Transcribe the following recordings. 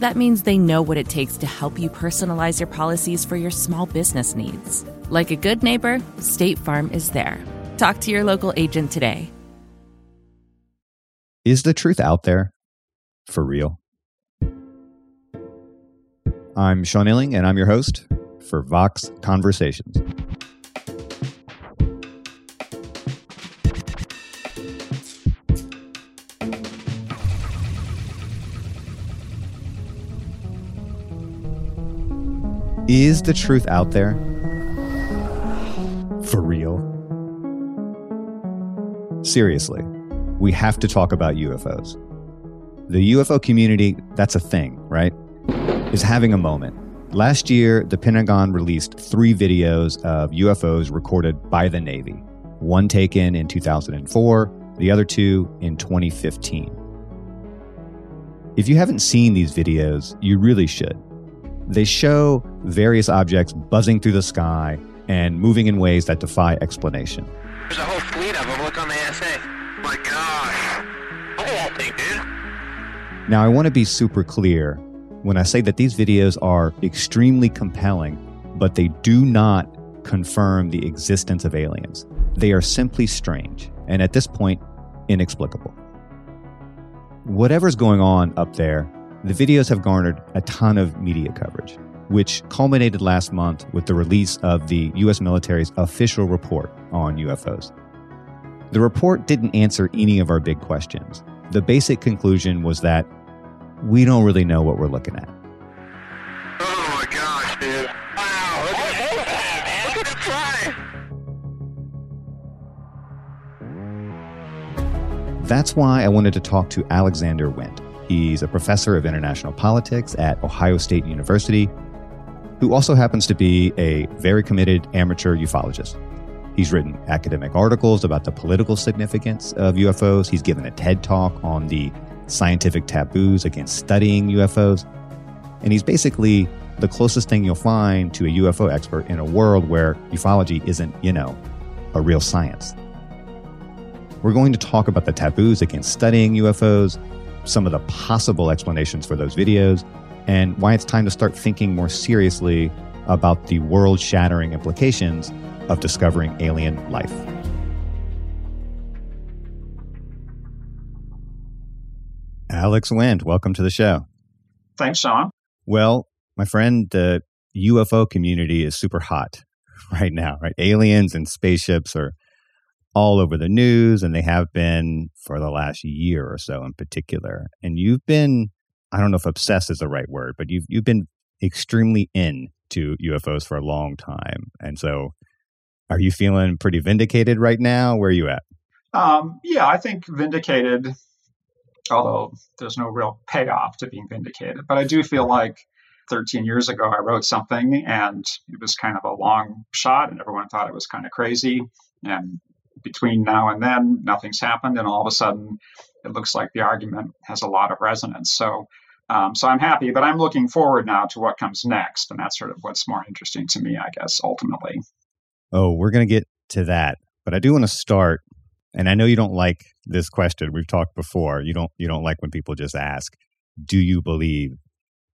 That means they know what it takes to help you personalize your policies for your small business needs. Like a good neighbor, State Farm is there. Talk to your local agent today. Is the truth out there? For real? I'm Sean Illing, and I'm your host for Vox Conversations. Is the truth out there? For real? Seriously, we have to talk about UFOs. The UFO community, that's a thing, right? Is having a moment. Last year, the Pentagon released three videos of UFOs recorded by the Navy one taken in 2004, the other two in 2015. If you haven't seen these videos, you really should. They show various objects buzzing through the sky and moving in ways that defy explanation. There's a whole fleet of them. Look on the ASA. My gosh. Look at that thing, dude. Now, I want to be super clear when I say that these videos are extremely compelling, but they do not confirm the existence of aliens. They are simply strange, and at this point, inexplicable. Whatever's going on up there, the videos have garnered a ton of media coverage, which culminated last month with the release of the U.S. military's official report on UFOs. The report didn't answer any of our big questions. The basic conclusion was that we don't really know what we're looking at. Oh my gosh, dude. Wow. Look at. Look at fly. That's why I wanted to talk to Alexander Wendt. He's a professor of international politics at Ohio State University, who also happens to be a very committed amateur ufologist. He's written academic articles about the political significance of UFOs. He's given a TED talk on the scientific taboos against studying UFOs. And he's basically the closest thing you'll find to a UFO expert in a world where ufology isn't, you know, a real science. We're going to talk about the taboos against studying UFOs, some of the possible explanations for those videos, and why it's time to start thinking more seriously about the world shattering implications of discovering alien life. Alex Wendt, welcome to the show. Thanks, Sean. Well, my friend, the UFO community is super hot right now, right? Aliens and spaceships are all over the news, and they have been for the last year or so in particular. And you've been, I don't know if obsessed is the right word, but you've you've been extremely in to UFOs for a long time. And so are you feeling pretty vindicated right now? Where are you at? Um, yeah, I think vindicated, although there's no real payoff to being vindicated. But I do feel like 13 years ago, I wrote something and it was kind of a long shot, and everyone thought it was kind of crazy. And between now and then, nothing's happened, and all of a sudden, it looks like the argument has a lot of resonance. So, um, so I'm happy, but I'm looking forward now to what comes next, and that's sort of what's more interesting to me, I guess, ultimately. Oh, we're going to get to that. But I do want to start and I know you don't like this question. We've talked before. You don't you don't like when people just ask, "Do you believe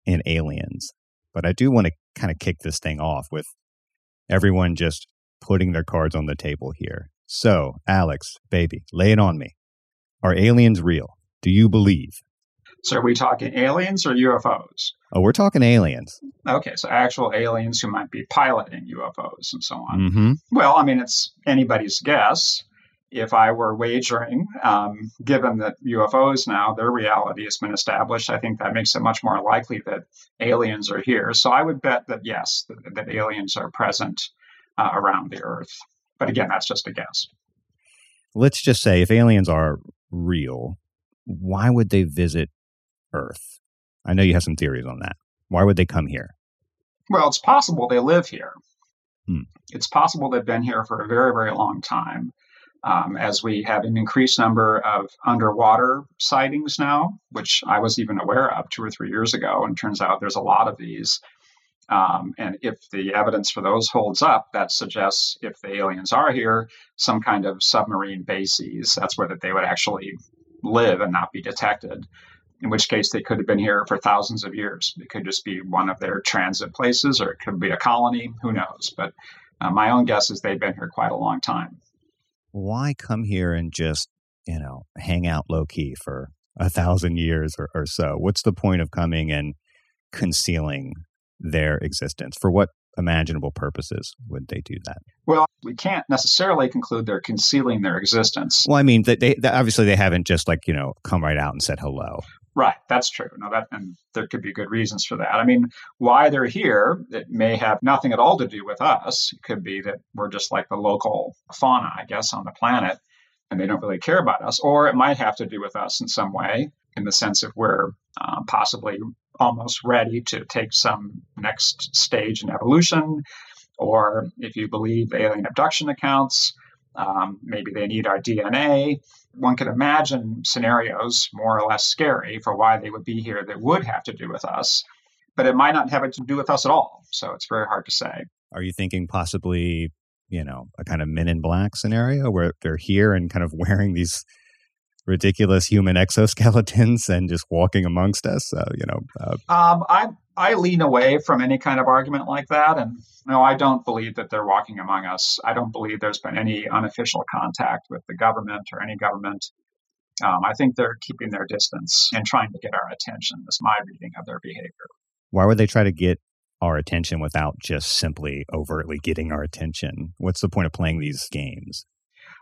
in aliens?" But I do want to kind of kick this thing off with everyone just putting their cards on the table here. So, Alex, baby, lay it on me. Are aliens real? Do you believe? So, are we talking aliens or UFOs? Oh, we're talking aliens. Okay, so actual aliens who might be piloting UFOs and so on. Mm-hmm. Well, I mean, it's anybody's guess. If I were wagering, um, given that UFOs now, their reality has been established, I think that makes it much more likely that aliens are here. So I would bet that yes, that, that aliens are present uh, around the Earth. But again, that's just a guess. Let's just say if aliens are real, why would they visit Earth? I know you have some theories on that. Why would they come here? Well, it's possible they live here. Hmm. It's possible they've been here for a very, very long time. Um, as we have an increased number of underwater sightings now, which I was even aware of two or three years ago, and turns out there's a lot of these. Um, and if the evidence for those holds up, that suggests if the aliens are here, some kind of submarine bases, that's where that they would actually live and not be detected. In which case, they could have been here for thousands of years. It could just be one of their transit places, or it could be a colony. Who knows? But uh, my own guess is they've been here quite a long time. Why come here and just you know hang out low key for a thousand years or, or so? What's the point of coming and concealing their existence? For what imaginable purposes would they do that? Well, we can't necessarily conclude they're concealing their existence. Well, I mean, they, they, obviously they haven't just like you know come right out and said hello. Right, that's true. No, that and there could be good reasons for that. I mean, why they're here, it may have nothing at all to do with us. It could be that we're just like the local fauna, I guess, on the planet, and they don't really care about us. Or it might have to do with us in some way, in the sense of we're uh, possibly almost ready to take some next stage in evolution. Or if you believe alien abduction accounts, um, maybe they need our DNA one could imagine scenarios more or less scary for why they would be here that would have to do with us, but it might not have to do with us at all. So it's very hard to say. Are you thinking possibly, you know, a kind of men in black scenario where they're here and kind of wearing these ridiculous human exoskeletons and just walking amongst us? Uh, you know, uh, um, I I lean away from any kind of argument like that, and no, I don't believe that they're walking among us. I don't believe there's been any unofficial contact with the government or any government. Um, I think they're keeping their distance and trying to get our attention. Is my reading of their behavior. Why would they try to get our attention without just simply overtly getting our attention? What's the point of playing these games?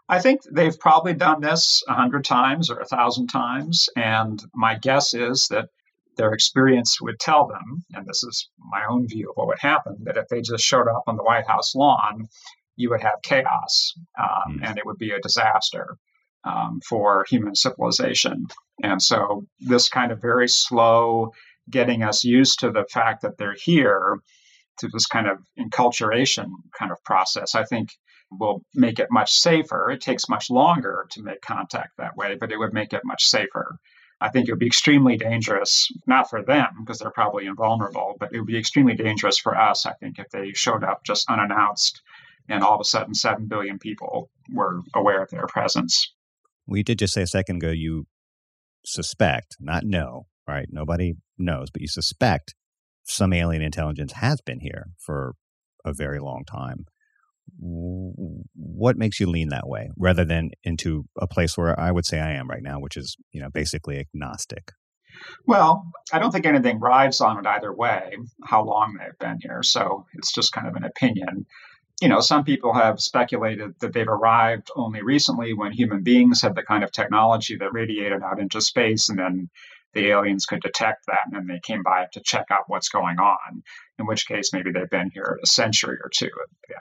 I think they've probably done this a hundred times or a thousand times, and my guess is that their experience would tell them, and this is my own view of what would happen, that if they just showed up on the White House lawn, you would have chaos um, mm. and it would be a disaster um, for human civilization. And so, this kind of very slow getting us used to the fact that they're here, to this kind of enculturation kind of process, I think will make it much safer. It takes much longer to make contact that way, but it would make it much safer. I think it would be extremely dangerous, not for them because they're probably invulnerable, but it would be extremely dangerous for us, I think, if they showed up just unannounced and all of a sudden 7 billion people were aware of their presence. We did just say a second ago you suspect, not know, right? Nobody knows, but you suspect some alien intelligence has been here for a very long time what makes you lean that way rather than into a place where I would say I am right now, which is, you know, basically agnostic? Well, I don't think anything rides on it either way, how long they've been here. So it's just kind of an opinion. You know, some people have speculated that they've arrived only recently when human beings had the kind of technology that radiated out into space and then the aliens could detect that and then they came by to check out what's going on, in which case maybe they've been here a century or two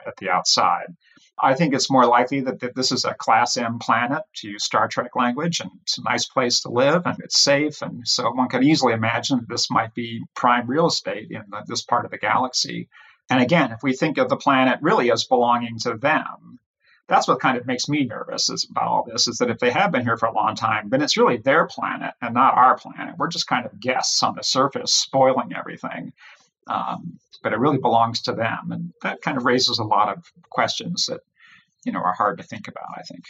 at, the outside. I think it's more likely that, that this is a Class M planet, to use Star Trek language, and it's a nice place to live and it's safe. And so one could easily imagine that this might be prime real estate in the, this part of the galaxy. And again, if we think of the planet really as belonging to them, that's what kind of makes me nervous is about all this is that if they have been here for a long time, then it's really their planet and not our planet. We're just kind of guests on the surface, spoiling everything. Um, but it really belongs to them, and that kind of raises a lot of questions that you know are hard to think about. I think.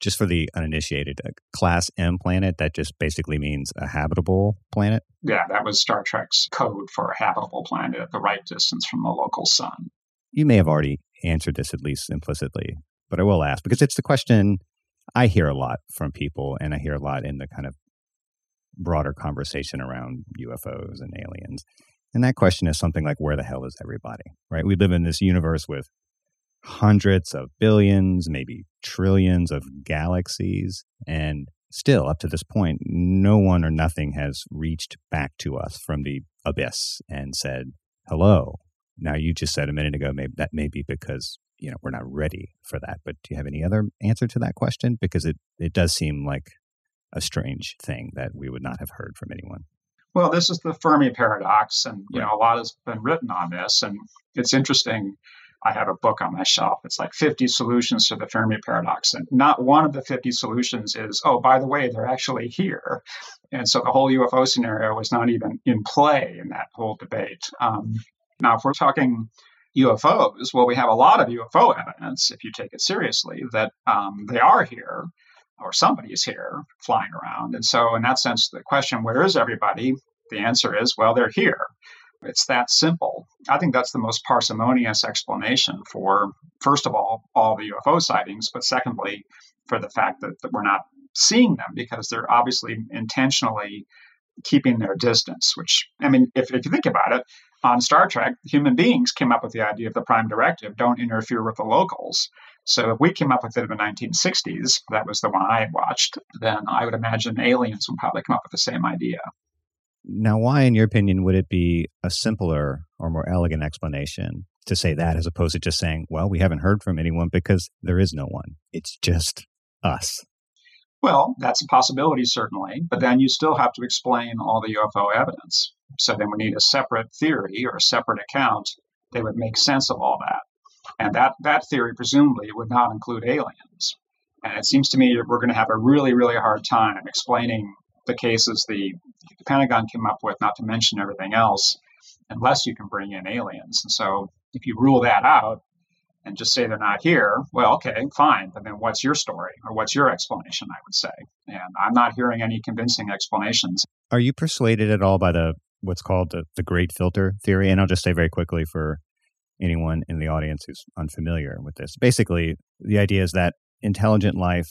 Just for the uninitiated, a Class M planet that just basically means a habitable planet. Yeah, that was Star Trek's code for a habitable planet at the right distance from the local sun. You may have already answered this at least implicitly, but I will ask because it's the question I hear a lot from people, and I hear a lot in the kind of broader conversation around UFOs and aliens. And that question is something like, where the hell is everybody? Right? We live in this universe with hundreds of billions, maybe trillions of galaxies. And still, up to this point, no one or nothing has reached back to us from the abyss and said, hello. Now, you just said a minute ago, maybe that may be because you know we're not ready for that. But do you have any other answer to that question? Because it it does seem like a strange thing that we would not have heard from anyone. Well, this is the Fermi paradox, and you know a lot has been written on this, and it's interesting. I have a book on my shelf. It's like 50 solutions to the Fermi paradox, and not one of the 50 solutions is, oh, by the way, they're actually here. And so the whole UFO scenario was not even in play in that whole debate. Um, now, if we're talking UFOs, well, we have a lot of UFO evidence, if you take it seriously, that um, they are here or somebody's here flying around. And so, in that sense, the question, where is everybody? The answer is, well, they're here. It's that simple. I think that's the most parsimonious explanation for, first of all, all the UFO sightings, but secondly, for the fact that, that we're not seeing them because they're obviously intentionally keeping their distance, which, I mean, if, if you think about it, on Star Trek, human beings came up with the idea of the prime directive don't interfere with the locals. So if we came up with it in the 1960s, that was the one I had watched, then I would imagine aliens would probably come up with the same idea. Now, why, in your opinion, would it be a simpler or more elegant explanation to say that as opposed to just saying, well, we haven't heard from anyone because there is no one? It's just us. Well, that's a possibility, certainly, but then you still have to explain all the UFO evidence. So then we need a separate theory or a separate account that would make sense of all that. And that, that theory presumably would not include aliens. And it seems to me we're going to have a really, really hard time explaining the cases the, the Pentagon came up with, not to mention everything else, unless you can bring in aliens. And so if you rule that out and just say they're not here, well, okay, fine. But then what's your story or what's your explanation, I would say? And I'm not hearing any convincing explanations. Are you persuaded at all by the what's called the, the great filter theory? And I'll just say very quickly for anyone in the audience who's unfamiliar with this. Basically, the idea is that intelligent life,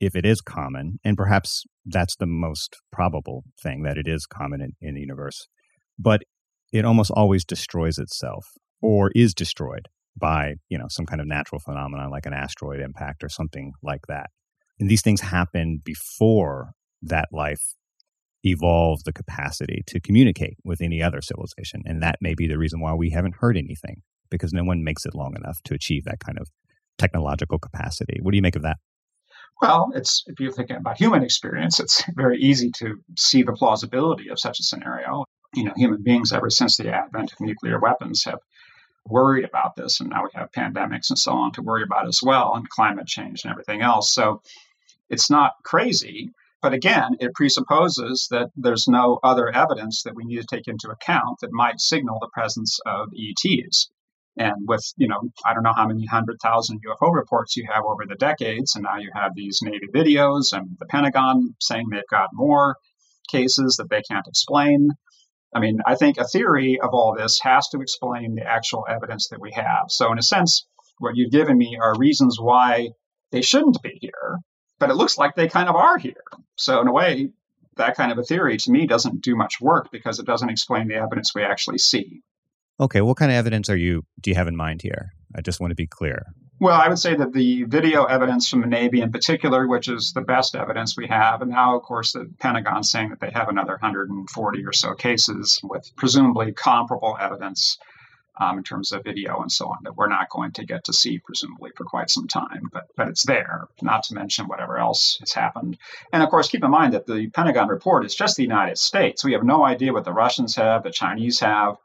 if it is common, and perhaps that's the most probable thing that it is common in, in the universe, but it almost always destroys itself or is destroyed by you know some kind of natural phenomenon like an asteroid impact or something like that and these things happen before that life evolved the capacity to communicate with any other civilization and that may be the reason why we haven't heard anything because no one makes it long enough to achieve that kind of technological capacity. What do you make of that? Well, it's if you're thinking about human experience, it's very easy to see the plausibility of such a scenario. You know, human beings ever since the advent of nuclear weapons have worried about this, and now we have pandemics and so on to worry about as well, and climate change and everything else. So it's not crazy, but again, it presupposes that there's no other evidence that we need to take into account that might signal the presence of ETs. And with, you know, I don't know how many hundred thousand UFO reports you have over the decades, and now you have these Navy videos and the Pentagon saying they've got more cases that they can't explain. I mean, I think a theory of all this has to explain the actual evidence that we have. So, in a sense, what you've given me are reasons why they shouldn't be here, but it looks like they kind of are here. So, in a way, that kind of a theory to me doesn't do much work because it doesn't explain the evidence we actually see. Okay, what kind of evidence are you do you have in mind here? I just want to be clear. Well, I would say that the video evidence from the Navy in particular, which is the best evidence we have, and now, of course, the Pentagon saying that they have another 140 or so cases with presumably comparable evidence um, in terms of video and so on that we're not going to get to see, presumably, for quite some time. But, but it's there, not to mention whatever else has happened. And of course, keep in mind that the Pentagon report is just the United States. We have no idea what the Russians have, the Chinese have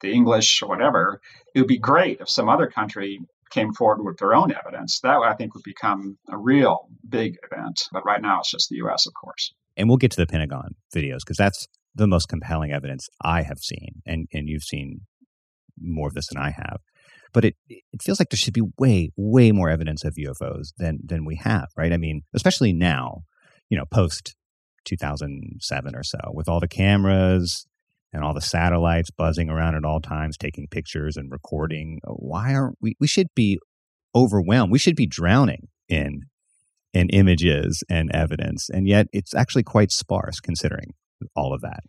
the English or whatever, it would be great if some other country came forward with their own evidence. That I think would become a real big event. But right now, it's just the U.S., of course. And we'll get to the Pentagon videos because that's the most compelling evidence I have seen, and and you've seen more of this than I have. But it it feels like there should be way way more evidence of UFOs than than we have, right? I mean, especially now, you know, post 2007 or so, with all the cameras and all the satellites buzzing around at all times, taking pictures and recording. Why aren't we? We should be overwhelmed. We should be drowning in in images and evidence, and yet it's actually quite sparse considering all of that.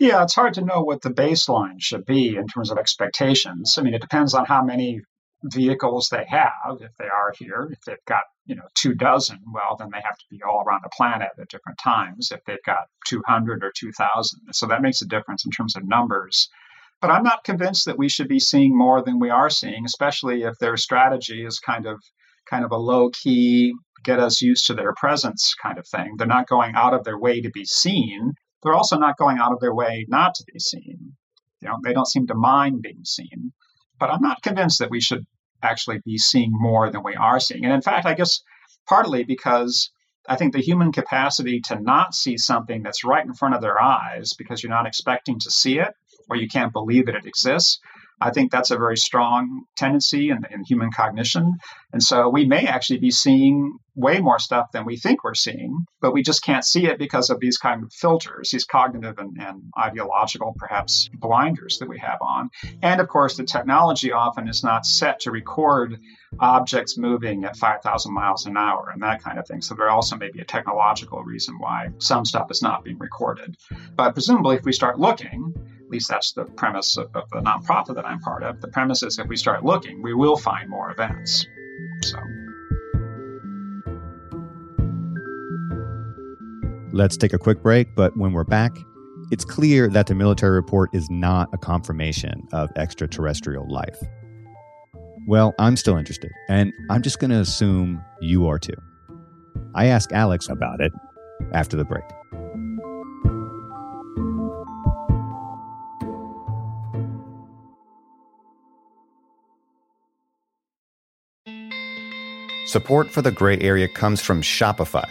Yeah, it's hard to know what the baseline should be in terms of expectations. I mean, it depends on how many vehicles they have. If they are here, if they've got you know two dozen, well, then they have to be all around the planet at different times. If they've got 200 or 2,000, so that makes a difference in terms of numbers. But I'm not convinced that we should be seeing more than we are seeing, especially if their strategy is kind of kind of a low key, get us used to their presence kind of thing. They're not going out of their way to be seen. They're also not going out of their way not to be seen. You know, they don't seem to mind being seen. But I'm not convinced that we should actually be seeing more than we are seeing. And in fact, I guess partly because I think the human capacity to not see something that's right in front of their eyes because you're not expecting to see it or you can't believe that it exists I think that's a very strong tendency in, in, human cognition. And so we may actually be seeing way more stuff than we think we're seeing, but we just can't see it because of these kind of filters, these cognitive and, and ideological, perhaps, blinders that we have on. And of course, the technology often is not set to record objects moving at 5,000 miles an hour and that kind of thing. So there also may be a technological reason why some stuff is not being recorded. But presumably, if we start looking, least that's the premise of, of the nonprofit that I'm part of. The premise is if we start looking, we will find more events. So. Let's take a quick break, but when we're back, it's clear that the military report is not a confirmation of extraterrestrial life. Well, I'm still interested, and I'm just going to assume you are too. I ask Alex about it after the break. Support for the gray area comes from Shopify.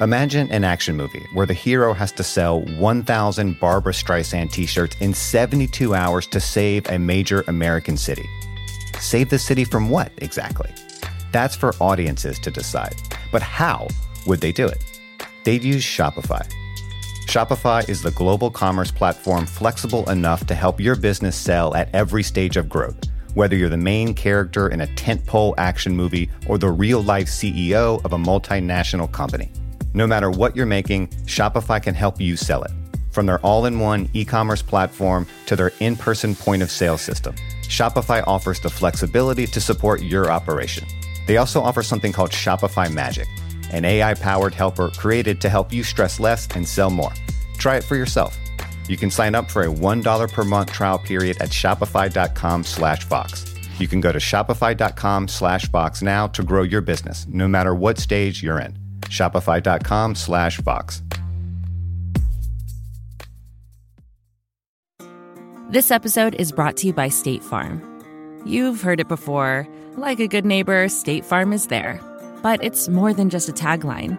Imagine an action movie where the hero has to sell 1,000 Barbra Streisand t shirts in 72 hours to save a major American city. Save the city from what exactly? That's for audiences to decide. But how would they do it? They'd use Shopify. Shopify is the global commerce platform flexible enough to help your business sell at every stage of growth whether you're the main character in a tentpole action movie or the real life CEO of a multinational company. No matter what you're making, Shopify can help you sell it. From their all in one e commerce platform to their in person point of sale system, Shopify offers the flexibility to support your operation. They also offer something called Shopify Magic, an AI powered helper created to help you stress less and sell more. Try it for yourself. You can sign up for a $1 per month trial period at shopify.com slash Vox. You can go to shopify.com slash Vox now to grow your business, no matter what stage you're in. Shopify.com slash Vox. This episode is brought to you by State Farm. You've heard it before. Like a good neighbor, State Farm is there. But it's more than just a tagline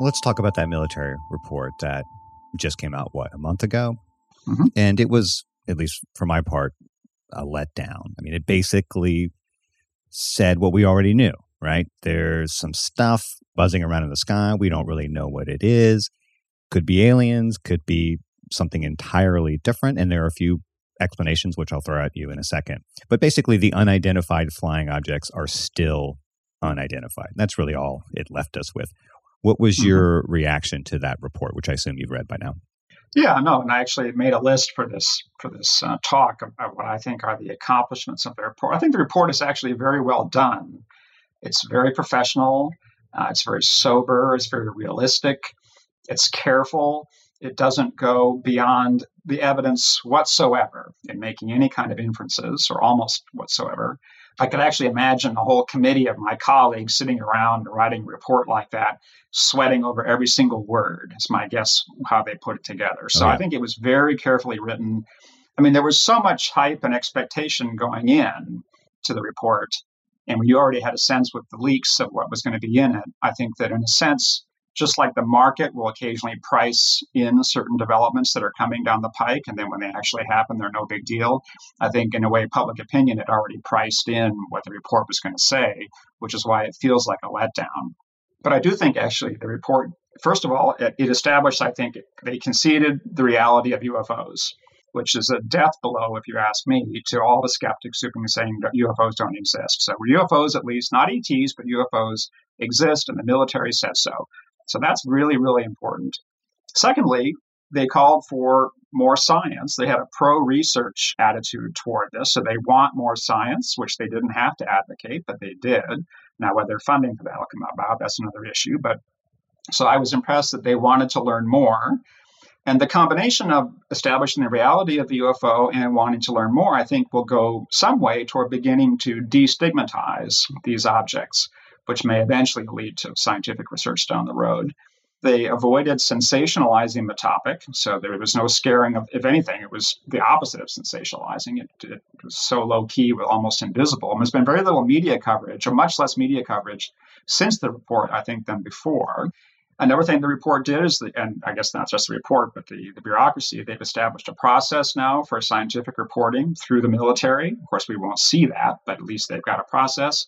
Let's talk about that military report that just came out, what, a month ago? Mm-hmm. And it was, at least for my part, a letdown. I mean, it basically said what we already knew, right? There's some stuff buzzing around in the sky. We don't really know what it is. Could be aliens, could be something entirely different. And there are a few explanations, which I'll throw at you in a second. But basically, the unidentified flying objects are still unidentified. That's really all it left us with. What was mm-hmm. your reaction to that report, which I assume you've read by now? Yeah, no, and I actually made a list for this for this uh, talk of, what I think are the accomplishments of the report. I think the report is actually very well done. It's very professional. Uh, it's very sober. It's very realistic. It's careful. It doesn't go beyond the evidence whatsoever in making any kind of inferences, or almost whatsoever. I could actually imagine a whole committee of my colleagues sitting around writing a report like that, sweating over every single word. It's my guess how they put it together. So I think it was very carefully written. I mean, there was so much hype and expectation going in to the report. And you already had a sense with the leaks of what was going to be in it. I think that in a sense, just like the market will occasionally price in certain developments that are coming down the pike, and then when they actually happen, they're no big deal. I think, in a way, public opinion had already priced in what the report was going to say, which is why it feels like a letdown. But I do think, actually, the report, first of all, it, it established, I think, they conceded the reality of UFOs which is a death blow, if you ask me, to all the skeptics who've been saying that UFOs don't exist. So UFOs, at least, not ETs, but UFOs exist, and the military says so. So that's really, really important. Secondly, they called for more science. They had a pro research attitude toward this. So they want more science, which they didn't have to advocate, but they did. Now, whether funding for that will come about, that's another issue. But so I was impressed that they wanted to learn more. And the combination of establishing the reality of the UFO and wanting to learn more, I think, will go some way toward beginning to destigmatize these objects, which may eventually lead to scientific research down the road. They avoided sensationalizing the topic, so there was no scaring of, if anything, it was the opposite of sensationalizing. It, it was so low key, almost invisible. And there's been very little media coverage, or much less media coverage, since the report, I think, than before. Another thing the report did is, the, and I guess not just the report, but the, the bureaucracy, they've established a process now for scientific reporting through the military. Of course, we won't see that, but at least they've got a process.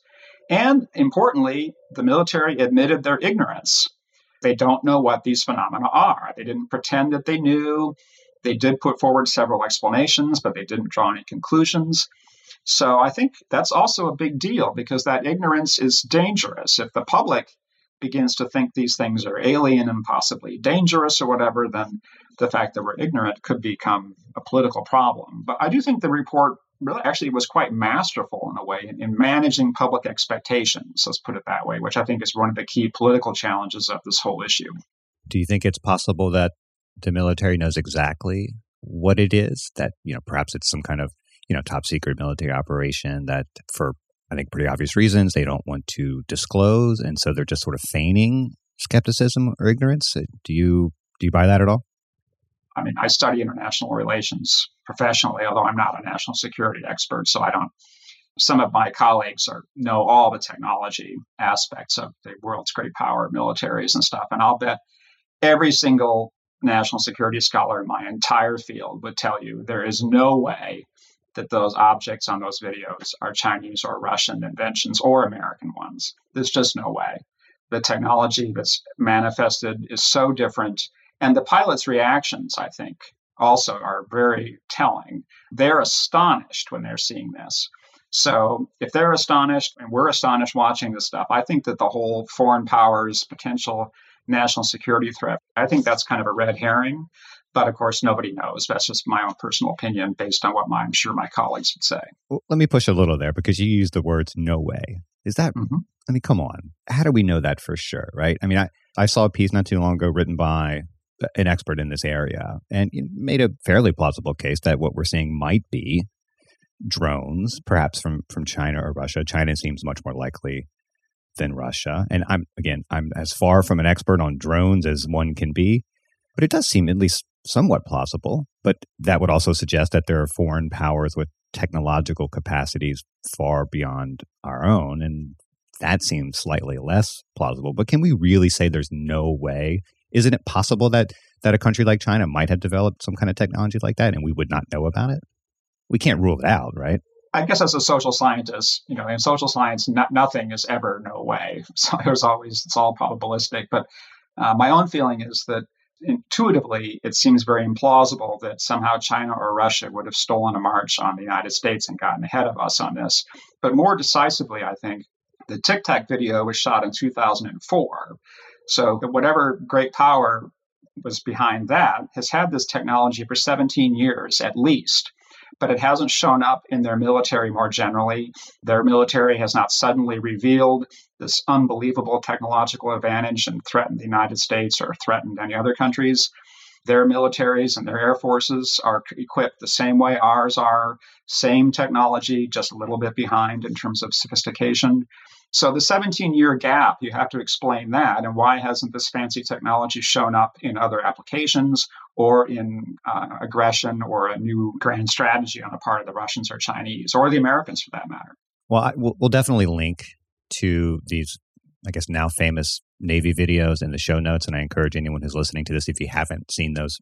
And importantly, the military admitted their ignorance. They don't know what these phenomena are. They didn't pretend that they knew. They did put forward several explanations, but they didn't draw any conclusions. So I think that's also a big deal because that ignorance is dangerous. If the public begins to think these things are alien and possibly dangerous or whatever, then the fact that we're ignorant could become a political problem. But I do think the report really actually was quite masterful in a way in, in, managing public expectations, let's put it that way, which I think is one of the key political challenges of this whole issue. Do you think it's possible that the military knows exactly what it is? That, you know, perhaps it's some kind of, you know, top secret military operation that for I think pretty obvious reasons they don't want to disclose, and so they're just sort of feigning skepticism or ignorance. Do you do you buy that at all? I mean, I study international relations professionally, although I'm not a national security expert, so I don't. Some of my colleagues are, know all the technology aspects of the world's great power militaries and stuff, and I'll bet every single national security scholar in my entire field would tell you there is no way that those objects on those videos are Chinese or Russian inventions or American ones. There's just no way. The technology that's manifested is so different. And the pilots' reactions, I think, also are very telling. They're astonished when they're seeing this. So if they're astonished and we're astonished watching this stuff, I think that the whole foreign powers potential national security threat, I think that's kind of a red herring. But of course, nobody knows. That's just my own personal opinion based on what my, I'm sure my colleagues would say. Well, let me push a little there because you used the words no way. Is that, mm-hmm. I mean, come on. How do we know that for sure, right? I mean, I, I saw a piece not too long ago written by an expert in this area and made a fairly plausible case that what we're seeing might be drones, perhaps from, from China or Russia. China seems much more likely than Russia. And I'm, again, I'm as far from an expert on drones as one can be, but it does seem at least somewhat plausible, but that would also suggest that there are foreign powers with technological capacities far beyond our own. And that seems slightly less plausible. But can we really say there's no way? Isn't it possible that, that a country like China might have developed some kind of technology like that and we would not know about it? We can't rule it out, right? I guess as a social scientist, you know, in social science, nothing is ever no way. So there's always, it's all probabilistic. But uh, my own feeling is that intuitively, it seems very implausible that somehow China or Russia would have stolen a march on the United States and gotten ahead of us on this. But more decisively, I think the Tic Tac video was shot in 2004. So, whatever great power was behind that has had this technology for 17 years at least but it hasn't shown up in their military more generally. Their military has not suddenly revealed this unbelievable technological advantage and threatened the United States or threatened any other countries. Their militaries and their air forces are equipped the same way ours are. same technology, just a little bit behind in terms of sophistication. So the 17 year gap, you have to explain that. And why hasn't this fancy technology shown up in other applications or in uh, aggression or a new grand strategy on the part of the Russians or Chinese or the Americans for that matter? Well, I, we'll, we'll definitely link to these, I guess, now famous Navy videos in the show notes. And I encourage anyone who's listening to this, if you haven't seen those,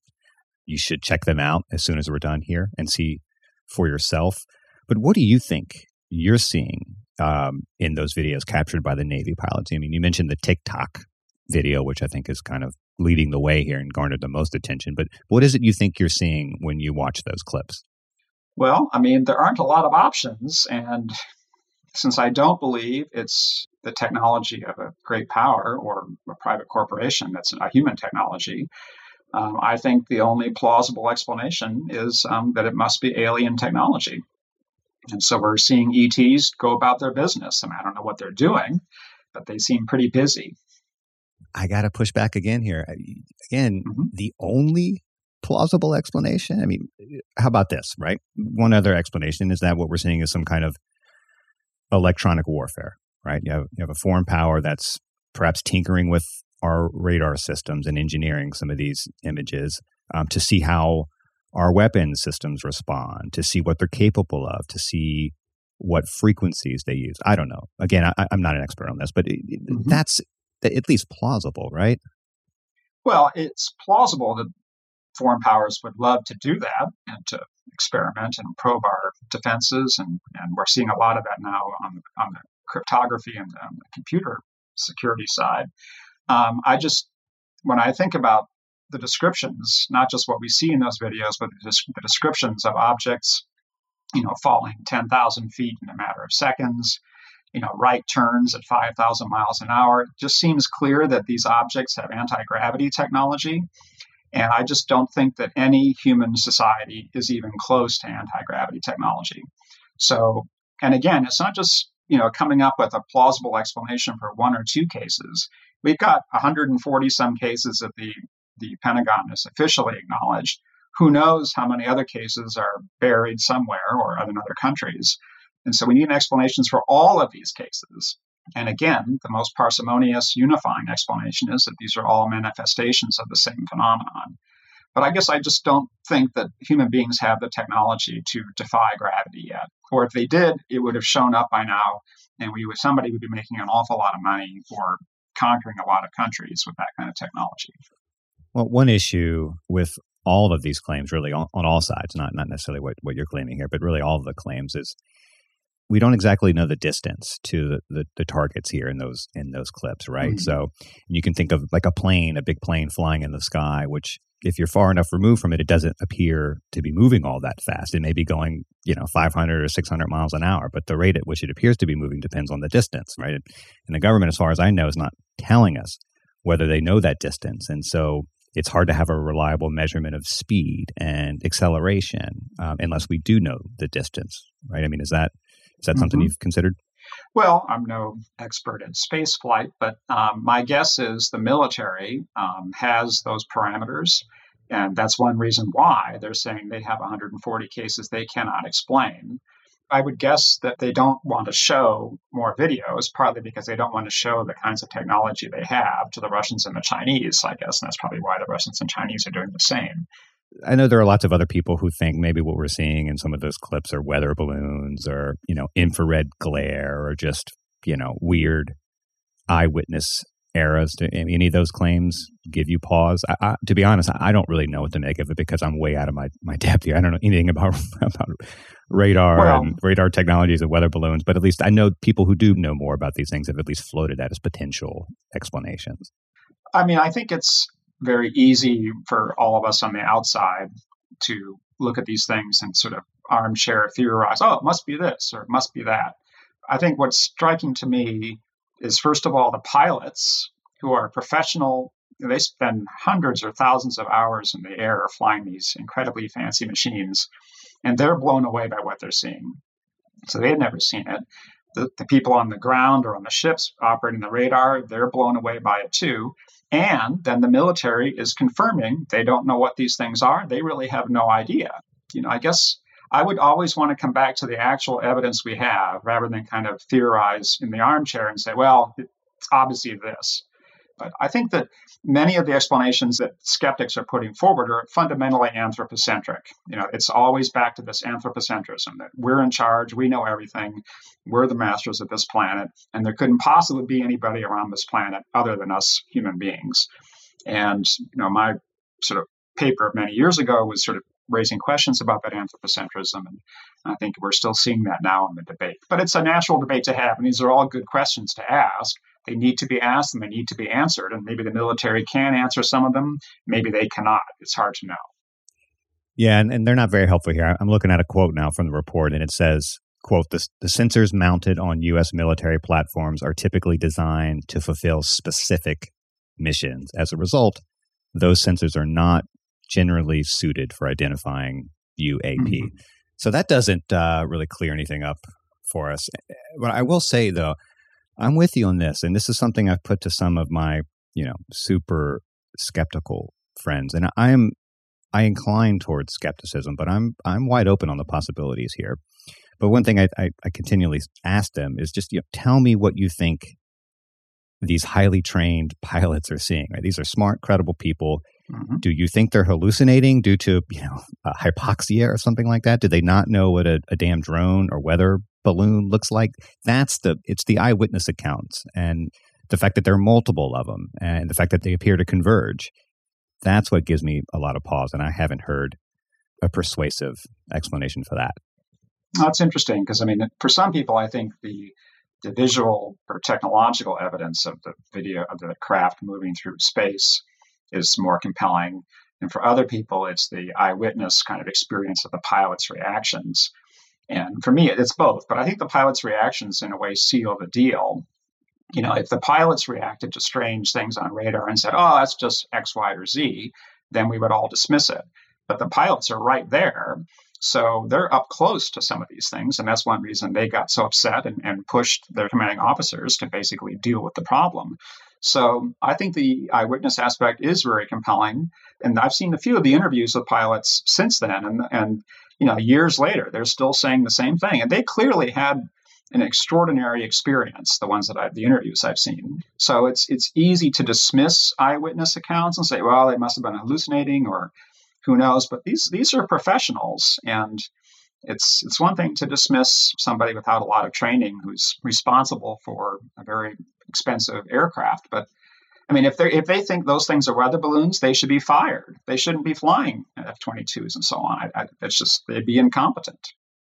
you should check them out as soon as we're done here and see for yourself. But what do you think you're seeing um, in those videos captured by the Navy pilots. I mean, you mentioned the Tic Tac video, which I think is kind of leading the way here and garnered the most attention. But what is it you think you're seeing when you watch those clips? Well, I mean, there aren't a lot of options. And since I don't believe it's the technology of a great power or a private corporation that's a human technology, um, I think the only plausible explanation is um, that it must be alien technology. And so we're seeing ETs go about their business. I mean, I don't know what they're doing, but they seem pretty busy. I got to push back again here. Again, mm-hmm. the only plausible explanation. I mean, how about this, right? One other explanation is that what we're seeing is some kind of electronic warfare, right? You have, you have a foreign power that's perhaps tinkering with our radar systems and engineering some of these images um, to see how our weapon systems respond, to see what they're capable of, to see what frequencies they use. I don't know. Again, I, am not an expert on this, but it, mm-hmm. that's at least plausible, right? Well, it's plausible that foreign powers would love to do that and to experiment and probe our defenses, and, and we're seeing a lot of that now on, on the cryptography and the computer security side. Um, I just, when I think about the descriptions, not just what we see in those videos, but the, descriptions of objects, you know, falling 10,000 feet in a matter of seconds, you know, right turns at 5,000 miles an hour. It just seems clear that these objects have anti gravity technology. And I just don't think that any human society is even close to anti gravity technology. So, and again, it's not just, you know, coming up with a plausible explanation for one or two cases. We've got 140 some cases at the the Pentagon has officially acknowledged. Who knows how many other cases are buried somewhere or in other countries? And so we need explanations for all of these cases. And again, the most parsimonious, unifying explanation is that these are all manifestations of the same phenomenon. But I guess I just don't think that human beings have the technology to defy gravity yet. Or if they did, it would have shown up by now, and we would, somebody would be making an awful lot of money or conquering a lot of countries with that kind of technology. Well, one issue with all of these claims, really on, on all sides, not not necessarily what, what you're claiming here, but really all of the claims is we don't exactly know the distance to the, the, the targets here in those in those clips, right? Mm-hmm. So you can think of like a plane, a big plane flying in the sky, which if you're far enough removed from it, it doesn't appear to be moving all that fast. It may be going, you know, 500 or 600 miles an hour, but the rate at which it appears to be moving depends on the distance, right? And the government, as far as I know, is not telling us whether they know that distance. And so it's hard to have a reliable measurement of speed and acceleration um, unless we do know the distance, right? I mean, is that is that mm-hmm. something you've considered? Well, I'm no expert in space flight, but um, my guess is the military um, has those parameters. And that's one reason why they're saying they have 140 cases they cannot explain. I would guess that they don't want to show more videos, partly because they don't want to show the kinds of technology they have to the Russians and the Chinese, I guess. And that's probably why the Russians and Chinese are doing the same. I know there are lots of other people who think maybe what we're seeing in some of those clips are weather balloons or, you know, infrared glare or just, you know, weird eyewitness eras. Do any of those claims give you pause? I, I, to be honest, I don't really know what to make of it because I'm way out of my, my depth here. I don't know anything about about radar well, and radar technologies and weather balloons, but at least I know people who do know more about these things have at least floated that as potential explanations. I mean, I think it's very easy for all of us on the outside to look at these things and sort of armchair theorize, oh, it must be this or it must be that. I think what's striking to me is first of all the pilots who are professional they spend hundreds or thousands of hours in the air flying these incredibly fancy machines and they're blown away by what they're seeing. So they had never seen it. The, the people on the ground or on the ships operating the radar they're blown away by it too. And then the military is confirming they don't know what these things are. They really have no idea. You know i guess I would always want to come back to the actual evidence we have rather than kind of theorize in the armchair and say, well, it's obviously this. But I think that many of the explanations that skeptics are putting forward are fundamentally anthropocentric. You know, it's always back to this anthropocentrism that we're in charge, we know everything, we're the masters of this planet, and there couldn't possibly be anybody around this planet other than us human beings. And you know, my sort of paper many years ago was sort of raising questions about that anthropocentrism. And I think we're still seeing that now in the debate. But it's a natural debate to have, and these are all good questions to ask. They need to be asked and they need to be answered. And maybe the military can answer some of them, maybe they cannot. It's hard to know. Yeah, and, and they're not very helpful here. I'm looking at a quote now from the report, and it says, quote, the, the sensors mounted on U.S. military platforms are typically designed to fulfill specific missions. As a result, those sensors are not generally suited for identifying UAP. Mm-hmm. So that doesn't uh, really clear anything up for us. But I will say, though, I'm with you on this, and this is something I've put to some of my, you know, super skeptical friends, and I am I incline towards skepticism, but I'm I'm wide open on the possibilities here. But one thing I, I, I continually ask them is just you know, tell me what you think these highly trained pilots are seeing. Right? These are smart, credible people. Mm-hmm. Do you think they're hallucinating due to you know hypoxia or something like that? Do they not know what a, a damn drone or weather balloon looks like? That's the it's the eyewitness accounts and the fact that there are multiple of them and the fact that they appear to converge. That's what gives me a lot of pause, and I haven't heard a persuasive explanation for that. That's interesting because I mean, for some people, I think the the visual or technological evidence of the video of the craft moving through space is more compelling. And for other people, it's the eyewitness kind of experience of the pilot's reactions. And for me, it's both. But I think the pilot's reactions, in a way, seal the deal. You know, if the pilots reacted to strange things on radar and said, oh, that's just X, Y, or Z, then we would all dismiss it. But the pilots are right there. So they're up close to some of these things. And that's one reason they got so upset and, and pushed their commanding officers to basically deal with the problem. So I think the eyewitness aspect is very compelling. And I've seen a few of the interviews with pilots since then. And, and you know, years later, they're still saying the same thing. And they clearly had an extraordinary experience, the ones that I've the interviews I've seen. So it's it's easy to dismiss eyewitness accounts and say, well, they must have been hallucinating or who knows. But these these are professionals and it's it's one thing to dismiss somebody without a lot of training who's responsible for a very expensive aircraft. But I mean, if they if they think those things are weather balloons, they should be fired. They shouldn't be flying F-22s and so on. I, I, it's just they'd be incompetent.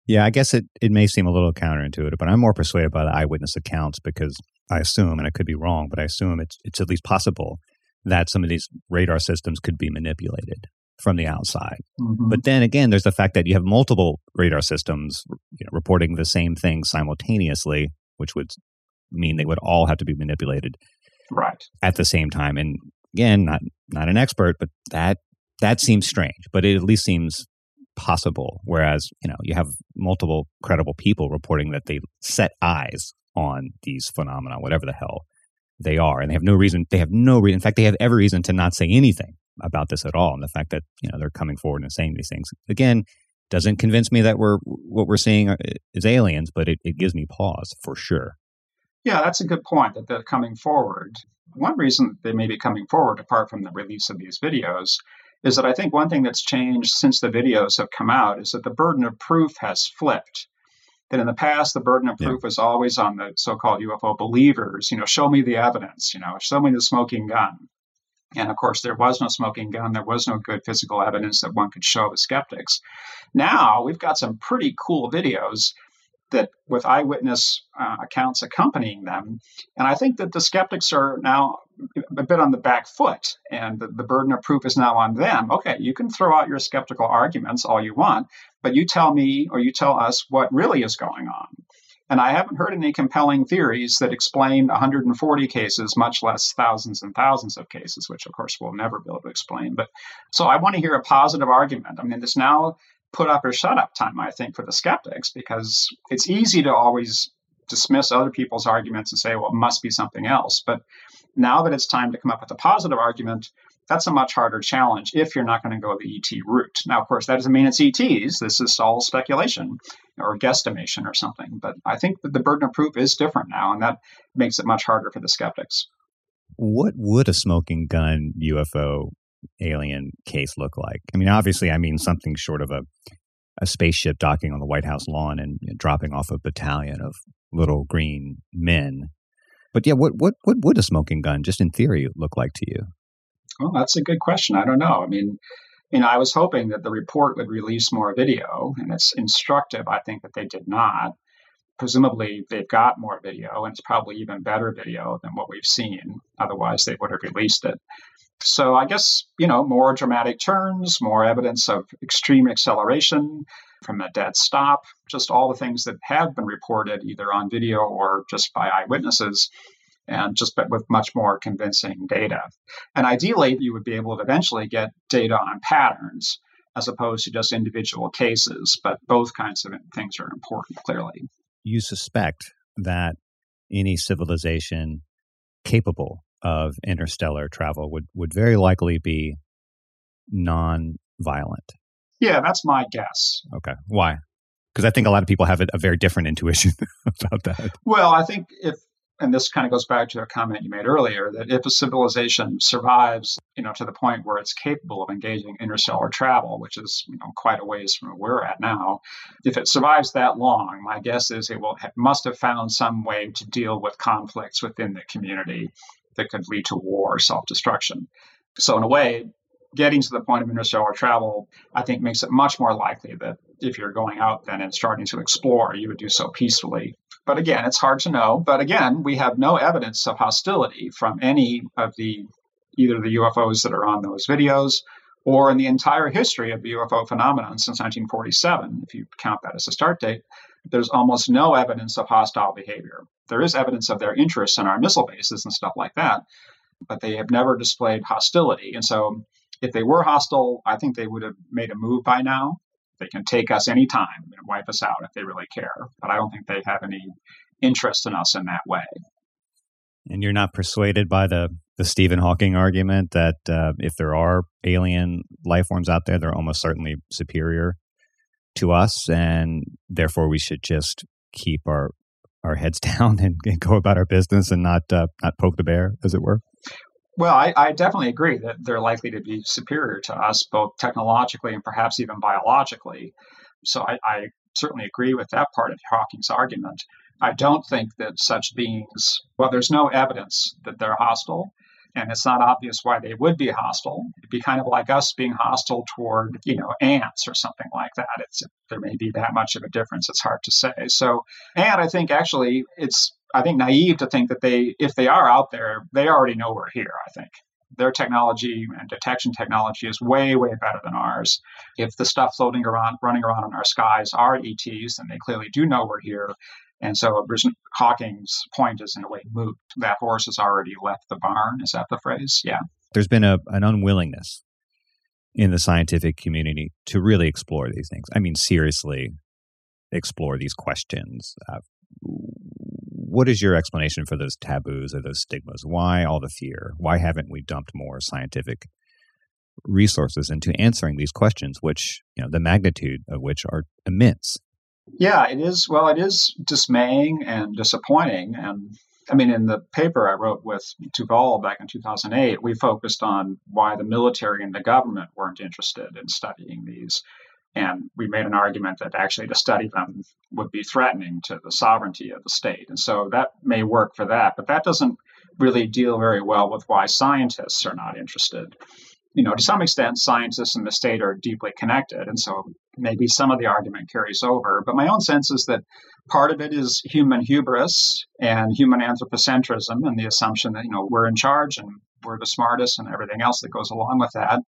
Yeah, I guess it, it may seem a little counterintuitive, but I'm more persuaded by the eyewitness accounts because I assume, and I could be wrong, but I assume it's it's at least possible that some of these radar systems could be manipulated from the outside. Mm-hmm. But then again, there's the fact that you have multiple radar systems you know, reporting the same thing simultaneously, which would mean they would all have to be manipulated right at the same time. And again, not not an expert, but that that seems strange, but it at least seems possible. Whereas you know you have multiple credible people reporting that they set eyes on these phenomena, whatever the hell they are, and they have no reason. They have no reason. In fact, they have every reason to not say anything about this at all. And the fact that you know they're coming forward and saying these things again doesn't convince me that we're what we're seeing is aliens, but it, it gives me pause for sure. Yeah, that's a good point that they're coming forward. One reason they may be coming forward, apart from the release of these videos, is that I think one thing that's changed since the videos have come out is that the burden of proof has flipped. That in the past, the burden of proof yeah. was always on the so called UFO believers. You know, show me the evidence, you know, show me the smoking gun. And of course, there was no smoking gun. There was no good physical evidence that one could show the skeptics. Now we've got some pretty cool videos that with eyewitness uh, accounts accompanying them. And I think that the skeptics are now a bit on the back foot, and the, the, burden of proof is now on them. Okay, you can throw out your skeptical arguments all you want, but you tell me or you tell us what really is going on. And I haven't heard any compelling theories that explain 140 cases, much less thousands and thousands of cases, which of course we'll never be able to explain. But so I want to hear a positive argument. I mean, this now put up or shut up time, I think, for the skeptics, because it's easy to always dismiss other people's arguments and say, well, it must be something else. But now that it's time to come up with a positive argument, that's a much harder challenge if you're not going to go the ET route. Now, of course, that doesn't mean it's ETs. This is all speculation or guesstimation or something. But I think that the burden of proof is different now, and that makes it much harder for the skeptics. What would a smoking gun UFO alien case look like? I mean, obviously, I mean something short of a a spaceship docking on the White House lawn and, dropping off a battalion of little green men. But yeah, what what what would a smoking gun, just in theory, look like to you? Well, that's a good question. I don't know. I mean, you know, I was hoping that the report would release more video, and it's instructive. I think that they did not. Presumably, they've got more video, and it's probably even better video than what we've seen. Otherwise, they would have released it. So I guess, you know, more dramatic turns, more evidence of extreme acceleration from a dead stop, just all the things that have been reported either on video or just by eyewitnesses and just with much more convincing data. And ideally, you would be able to eventually get data on patterns as opposed to just individual cases, but both kinds of things are important, clearly. You suspect that any civilization capable of interstellar travel would, would very likely be non-violent. Yeah, that's my guess. Okay. Why? Because I think a lot of people have a, a very different intuition about that. Well, I think if and this kind of goes back to a comment you made earlier that if a civilization survives, you know, to the point where it's capable of engaging interstellar travel, which is you know quite a ways from where we're at now, if it survives that long, my guess is it will have, must have found some way to deal with conflicts within the community that could lead to war or self-destruction. So in a way, getting to the point of interstellar travel, I think makes it much more likely that if you're going out then and starting to explore, you would do so peacefully. But again, it's hard to know. But again, we have no evidence of hostility from any of the either the UFOs that are on those videos or in the entire history of the UFO phenomenon since 1947, if you count that as a start date, there's almost no evidence of hostile behavior. There is evidence of their interest in our missile bases and stuff like that, but they have never displayed hostility. And so, if they were hostile, I think they would have made a move by now. They can take us anytime and wipe us out if they really care. But I don't think they have any interest in us in that way. And you're not persuaded by the the Stephen Hawking argument that uh, if there are alien life forms out there, they're almost certainly superior to us, and therefore we should just keep our our heads down and, and go about our business and not uh, not poke the bear, as it were. Well, I, I, definitely agree that they're likely to be superior to us, both technologically and perhaps even biologically. So I, I certainly agree with that part of Hawking's argument. I don't think that such beings, well, there's no evidence that they're hostile and it's not obvious why they would be hostile. It'd be kind of like us being hostile toward, you know, ants or something like that. It's there may be that much of a difference. It's hard to say. So, and I think actually it's I think naive to think that they, if they are out there, they already know we're here. I think their technology and detection technology is way, way better than ours. If the stuff floating around, running around in our skies are ETs, then they clearly do know we're here. And so Hawking's point is in a way moot. That horse has already left the barn. Is that the phrase? Yeah. There's been a, an unwillingness in the scientific community to really explore these things. I mean, seriously, explore these questions. Uh, what is your explanation for those taboos or those stigmas? Why all the fear? Why haven't we dumped more scientific resources into answering these questions, which, you know, the magnitude of which are immense? Yeah, it is. Well, it is dismaying and disappointing. And I mean, in the paper I wrote with Duvall back in 2008, we focused on why the military and the government weren't interested in studying these. And we made an argument that actually to study them would be threatening to the sovereignty of the state. And so that may work for that, but that doesn't really deal very well with why scientists are not interested you know, to some extent, scientists and the state are deeply connected. And so maybe some of the argument carries over. But my own sense is that part of it is human hubris and human anthropocentrism and the assumption that, you know, we're in charge and we're the smartest and everything else that goes along with that.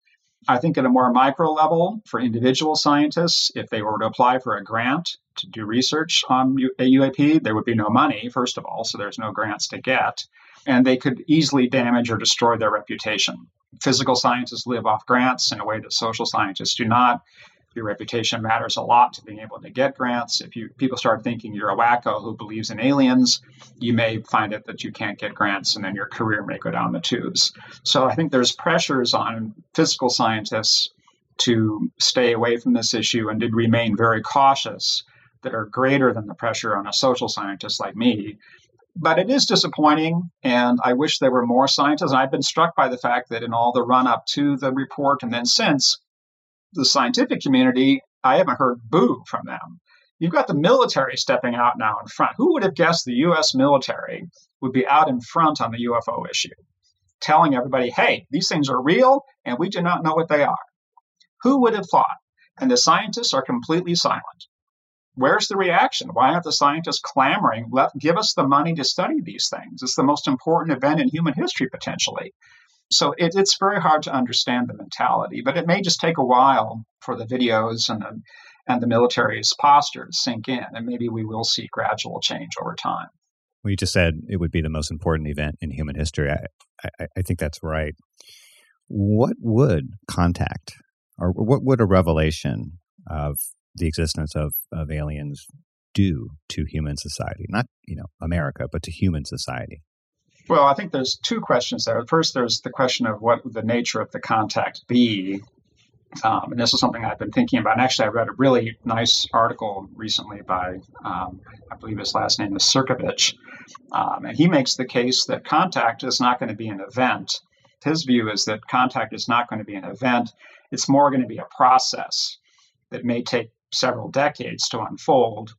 I think at a more micro level, for individual scientists, if they were to apply for a grant to do research on a UAP, there would be no money, first of all, so there's no grants to get. And they could easily damage or destroy their reputation physical scientists live off grants in a way that social scientists do not. your reputation matters a lot to being able to get grants. If you people start thinking you're a wacko who believes in aliens, you may find it that you can't get grants and then your career may go down the tubes. So I think there's pressures on physical scientists to stay away from this issue and to remain very cautious that are greater than the pressure on a social scientist like me. But it is disappointing, and I wish there were more scientists. And I've been struck by the fact that in all the run up to the report and then since, the scientific community, I haven't heard boo from them. You've got the military stepping out now in front. Who would have guessed the US military would be out in front on the UFO issue, telling everybody, hey, these things are real and we do not know what they are? Who would have thought? And the scientists are completely silent. Where's the reaction? Why aren't the scientists clamoring, let give us the money to study these things? It's the most important event in human history potentially. So it, it's very hard to understand the mentality, but it may just take a while for the videos and the, and the military's posture to sink in, and maybe we will see gradual change over time. Well, you just said it would be the most important event in human history. I, I, I think that's right. What would contact, or what would a revelation of the existence of, of aliens do to human society? Not, you know, America, but to human society. Well, I think there's two questions there. First, there's the question of what the nature of the contact be. Um, and this is something I've been thinking about. And actually, I read a really nice article recently by, um, I believe his last name is Sirkovich. Um, and he makes the case that contact is not going to be an event. His view is that contact is not going to be an event, it's more going to be a process that may take several decades to unfold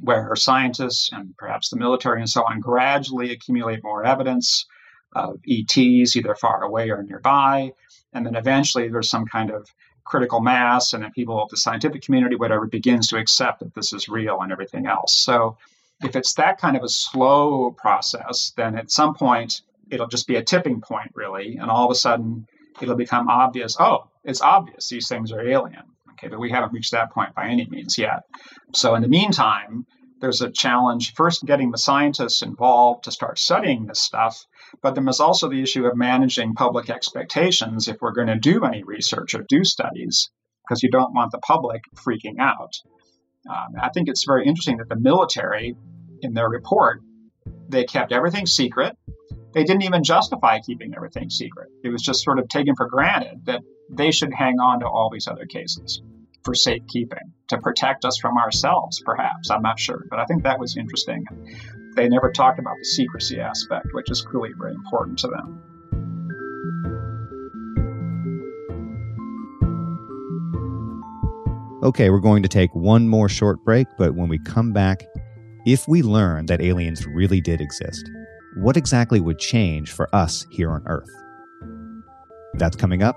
where scientists and perhaps the military and so on gradually accumulate more evidence of ETs either far away or nearby. And then eventually there's some kind of critical mass, and then people of the scientific community, whatever, begins to accept that this is real and everything else. So if it's that kind of a slow process, then at some point it'll just be a tipping point, really, and all of a sudden it'll become obvious oh, it's obvious these things are alien. Okay, but we haven't reached that point by any means yet. So in the meantime, there's a challenge first getting the scientists involved to start studying this stuff, but then there's also the issue of managing public expectations if we're going to do any research or do studies, because you don't want the public freaking out. Um, I think it's very interesting that the military, in their report, they kept everything secret. They didn't even justify keeping everything secret. It was just sort of taken for granted that they should hang on to all these other cases for safekeeping to protect us from ourselves, perhaps. I'm not sure, but I think that was interesting. They never talked about the secrecy aspect, which is clearly very important to them. Okay, we're going to take one more short break, but when we come back, if we learn that aliens really did exist, what exactly would change for us here on Earth? That's coming up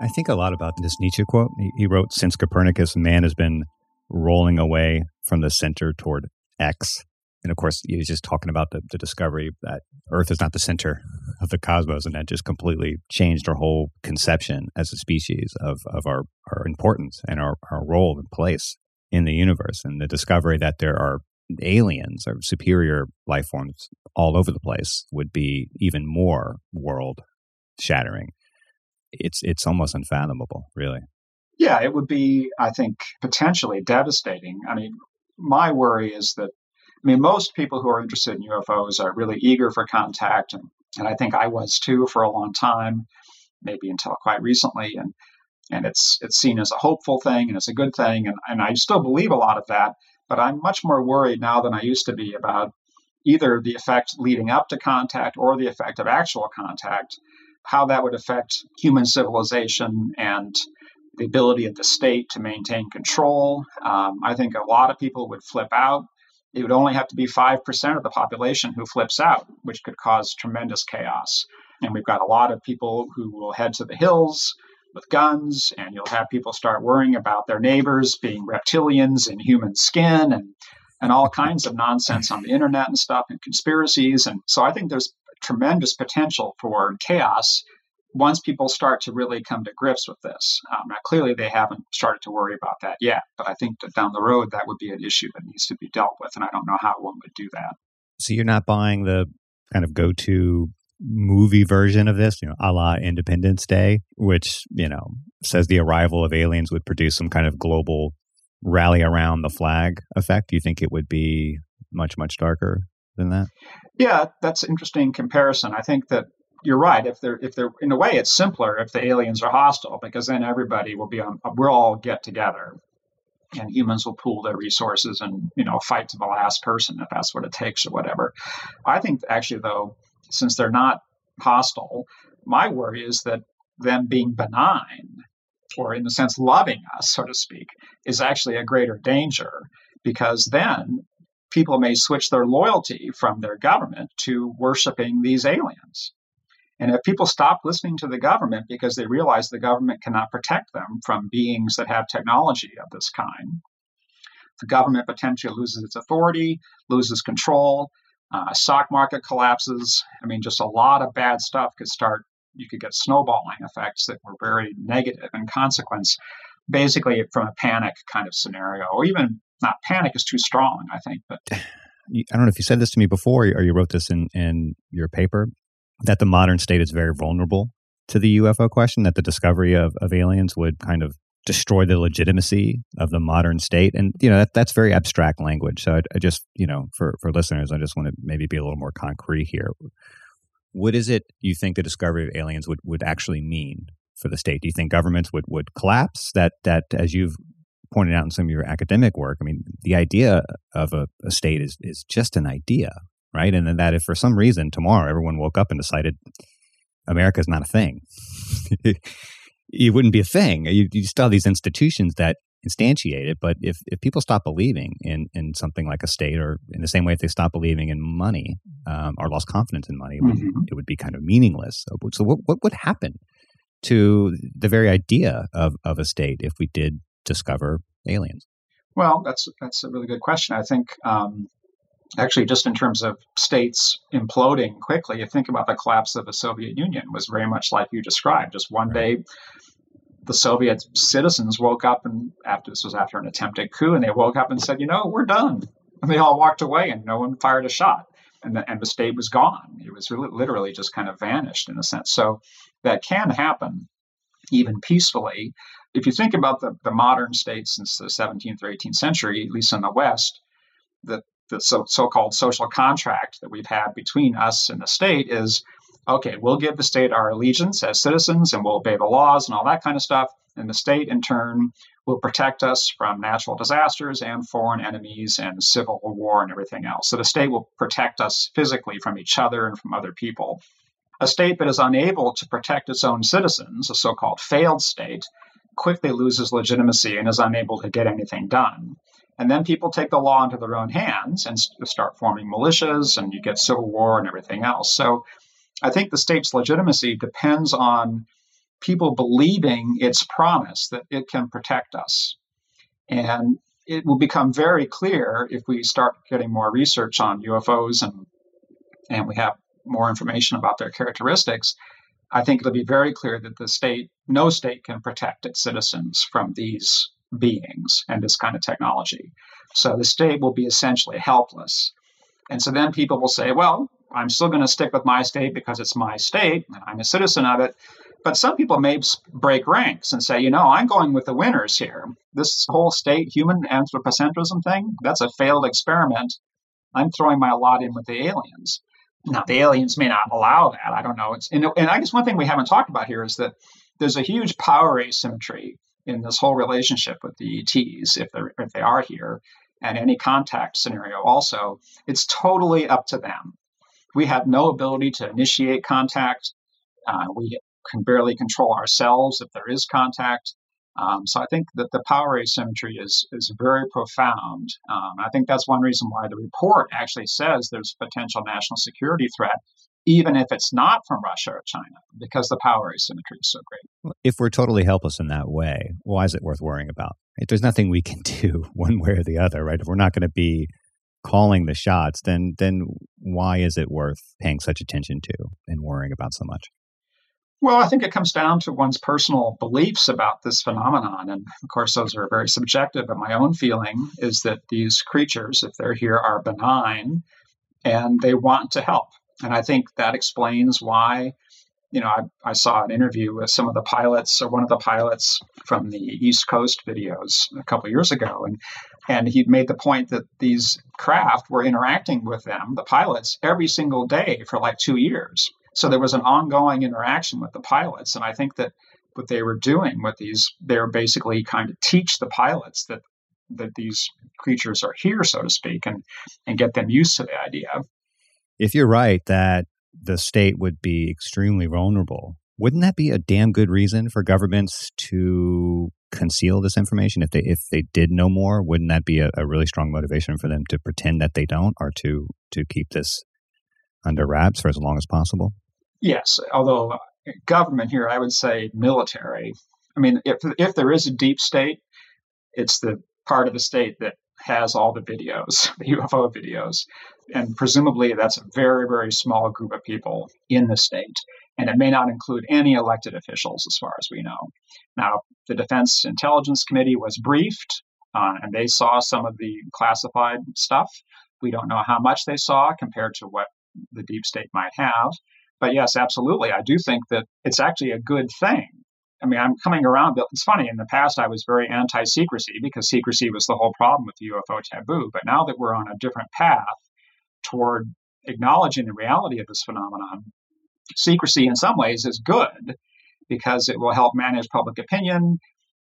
I think a lot about this Nietzsche quote. He wrote, Since Copernicus, man has been rolling away from the center toward X. And of course, he's just talking about the, the discovery that Earth is not the center of the cosmos. And that just completely changed our whole conception as a species of, of our, our importance and our, our role and place in the universe and the discovery that there are aliens or superior life forms all over the place would be even more world shattering. It's it's almost unfathomable, really. Yeah, it would be, I think, potentially devastating. I mean, my worry is that I mean, most people who are interested in UFOs are really eager for contact, and, and I think I was too for a long time, maybe until quite recently. And and it's it's seen as a hopeful thing and it's a good thing, and, and I still believe a lot of that. But I'm much more worried now than I used to be about either the effect leading up to contact or the effect of actual contact, how that would affect human civilization and the ability of the state to maintain control. Um, I think a lot of people would flip out. It would only have to be 5% of the population who flips out, which could cause tremendous chaos. And we've got a lot of people who will head to the hills with guns, and you'll have people start worrying about their neighbors being reptilians in human skin and and all kinds of nonsense on the internet and stuff and conspiracies. And so I think there's tremendous potential for chaos once people start to really come to grips with this. Um, now, clearly, they haven't started to worry about that yet, but I think that down the road, that would be an issue that needs to be dealt with. And I don't know how one would do that. So you're not buying the kind of go to movie version of this, you know, a la Independence Day, which, you know, says the arrival of aliens would produce some kind of global rally around the flag effect. Do you think it would be much, much darker than that? Yeah, that's interesting comparison. I think that you're right. If they're if they're in a way, it's simpler if the aliens are hostile because then everybody will be on. We'll all get together, and humans will pool their resources and you know fight to the last person if that's what it takes or whatever. I think actually though, since they're not hostile, my worry is that them being benign or in the sense loving us, so to speak, is actually a greater danger because then people may switch their loyalty from their government to worshiping these aliens. And if people stop listening to the government because they realize the government cannot protect them from beings that have technology of this kind, the government potentially loses its authority, loses control, uh, stock market collapses. I mean, just a lot of bad stuff could start. You could get snowballing effects that were very negative in consequence, basically from a panic kind of scenario, or even not panic is too strong, I think. But I don't know if you said this to me before or you wrote this in, in your paper that the modern state is very vulnerable to the UFO question, that the discovery of, of aliens would kind of destroy the legitimacy of the modern state. And, you know, that, that's very abstract language. So I, I just, you know, for, for listeners, I just want to maybe be a little more concrete here. What is it you think the discovery of aliens would, would actually mean for the state? Do you think governments would, would collapse? That, that, as you've pointed out in some of your academic work, I mean, the idea of a, a state is, is just an idea, right? And then that if for some reason tomorrow everyone woke up and decided America is not a thing, it wouldn't be a thing. You, you still have these institutions that instantiate it, but if, if people stop believing in, in something like a state, or in the same way if they stop believing in money um, or lost confidence in money, it would, mm-hmm. it would be kind of meaningless. So, so what, what would happen to the very idea of, of a state if we did discover aliens? Well, that's that's a really good question. I think um, actually just in terms of states imploding quickly you think about the collapse of the soviet union was very much like you described. Just one day the soviet citizens woke up and after this was after an attempted coup and they woke up and said you know we're done. And they all walked away and no one fired a shot. And the, and the state was gone. It was really, literally just kind of vanished in a sense. So that can happen even peacefully if you think about the, the modern state since the 17th or 18th century at least in the west the the so, so-called social contract that we've had between us and the state is okay we'll give the state our allegiance as citizens and we'll obey the laws and all that kind of stuff. And the state in turn will protect us from natural disasters and foreign enemies and civil war and everything else. So the state will protect us physically from each other and from other people. A state that is unable to protect its own citizens a so-called failed state quickly loses legitimacy and is unable to get anything done and then people take the law into their own hands and start forming militias, and you get civil war and everything else. So I think the state's legitimacy depends on people believing its promise that it can protect us. And it will become very clear if we start getting more research on UFOs and and we have more information about their characteristics. I think it'll be very clear that the state, no state can protect its citizens from these beings and this kind of technology. So the state will be essentially helpless. And so then people will say, well, I'm still going to stick with my state because it's my state and I'm a citizen of it. But some people may break ranks and say, you know, I'm going with the winners here. This whole state human anthropocentrism thing, that's a failed experiment. I'm throwing my lot in with the aliens. Now, the aliens may not allow that. I don't know. It's, and, and I guess one thing we haven't talked about here is that there's a huge power asymmetry in this whole relationship with the ETs, if, they're, if they are here, and any contact scenario also. It's totally up to them. We have no ability to initiate contact. Uh, we can barely control ourselves if there is contact. Um, so I think that the power asymmetry is is very profound. Um, I think that's one reason why the report actually says there's potential national security threat, even if it's not from Russia or China, because the power asymmetry is so great. If we're totally helpless in that way, why is it worth worrying about? If there's nothing we can do one way or the other, right? If we're not going to be calling the shots, then then why is it worth paying such attention to and worrying about so much? Well, I think it comes down to one's personal beliefs about this phenomenon. And of course, those are very subjective. But my own feeling is that these creatures, if they're here, are benign and they want to help. And I think that explains why, you know, I, I saw an interview with some of the pilots or one of the pilots from the East Coast videos a couple years ago. And and he made the point that these craft were interacting with them, the pilots, every single day for like two years. So there was an ongoing interaction with the pilots. And I think that what they were doing with these, they were basically kind of teach the pilots that that these creatures are here, so to speak, and and get them used to the idea. If you're right that the state would be extremely vulnerable, wouldn't that be a damn good reason for governments to conceal this information? If they if they did know more, wouldn't that be a, a really strong motivation for them to pretend that they don't, or to to keep this under wraps for as long as possible? Yes, although uh, government here, I would say military. I mean, if if there is a deep state, it's the part of the state that has all the videos, the UFO videos, and presumably that's a very very small group of people in the state, and it may not include any elected officials, as far as we know. Now, the Defense Intelligence Committee was briefed, uh, and they saw some of the classified stuff. We don't know how much they saw compared to what the deep state might have. But yes, absolutely. I do think that it's actually a good thing. I mean, I'm coming around. It's funny. In the past, I was very anti-secrecy because secrecy was the whole problem with the UFO taboo. But now that we're on a different path toward acknowledging the reality of this phenomenon, secrecy in some ways is good because it will help manage public opinion.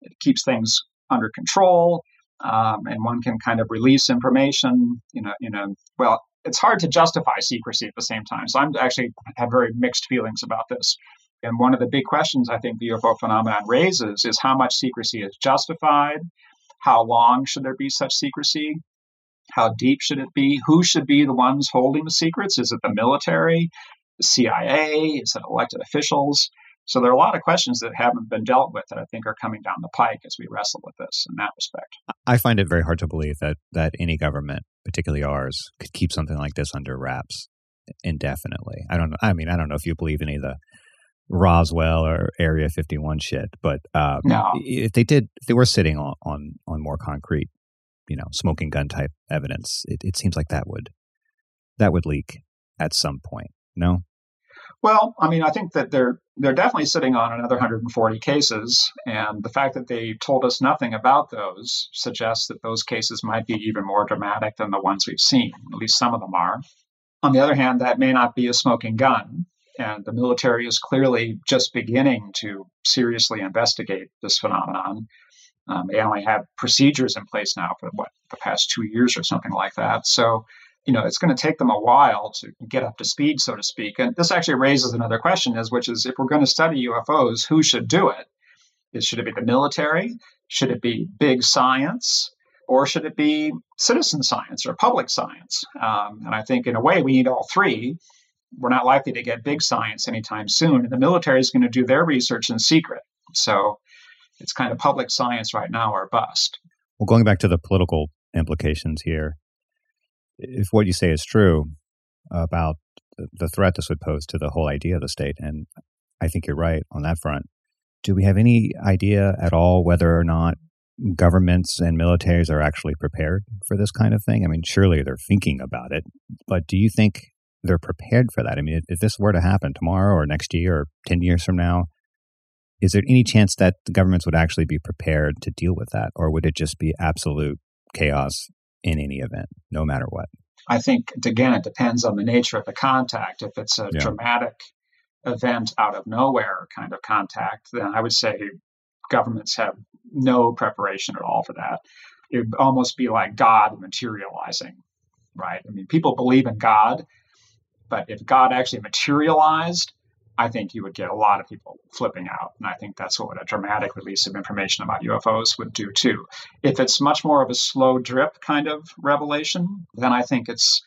It keeps things under control, um, and one can kind of release information. You know, you know, well, it's hard to justify secrecy at the same time. So I'm actually have very mixed feelings about this. And one of the big questions I think the UFO phenomenon raises is how much secrecy is justified? How long should there be such secrecy? How deep should it be? Who should be the ones holding the secrets? Is it the military, the CIA? Is it elected officials? So there are a lot of questions that haven't been dealt with that I think are coming down the pike as we wrestle with this in that respect. I find it very hard to believe that that any government, particularly ours, could keep something like this under wraps indefinitely. I don't. I mean, I don't know if you believe any of the Roswell or Area 51 shit, but um, no. if they did, if they were sitting on on, on more concrete, you know, smoking gun type evidence, it, it seems like that would that would leak at some point. No. Well, I mean, I think that they're they're definitely sitting on another 140 cases, and the fact that they told us nothing about those suggests that those cases might be even more dramatic than the ones we've seen. At least some of them are. On the other hand, that may not be a smoking gun, and the military is clearly just beginning to seriously investigate this phenomenon. Um, they only have procedures in place now for what the past two years or something like that. So you know, it's going to take them a while to get up to speed, so to speak. And this actually raises another question, is which is if we're going to study UFOs, who should do it? Is should it be the military? Should it be big science? Or should it be citizen science or public science? Um, and I think in a way we need all three. We're not likely to get big science anytime soon. And the military is going to do their research in secret. So it's kind of public science right now or bust. Well, going back to the political implications here, if what you say is true about the threat this would pose to the whole idea of the state, and I think you're right on that front, do we have any idea at all whether or not governments and militaries are actually prepared for this kind of thing? I mean, surely they're thinking about it, but do you think they're prepared for that? I mean, if this were to happen tomorrow or next year or 10 years from now, is there any chance that the governments would actually be prepared to deal with that? Or would it just be absolute chaos in any event, no matter what? I think, again, it depends on the nature of the contact. If it's a yeah. dramatic event out of nowhere kind of contact, then I would say governments have no preparation at all for that. It would almost be like God materializing, right? I mean, people believe in God, but if God actually materialized, I think you would get a lot of people flipping out. And I think that's what a dramatic release of information about UFOs would do too. If it's much more of a slow drip kind of revelation, then I think it's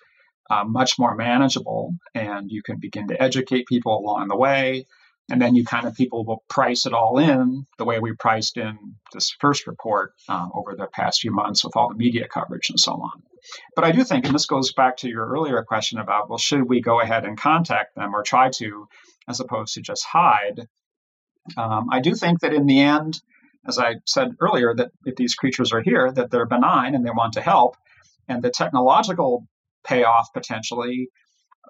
uh, much more manageable and you can begin to educate people along the way. And then you kind of people will price it all in the way we priced in this first report um, over the past few months with all the media coverage and so on. But I do think, and this goes back to your earlier question about, well, should we go ahead and contact them or try to, as opposed to just hide? Um, I do think that in the end, as I said earlier, that if these creatures are here, that they're benign and they want to help, and the technological payoff potentially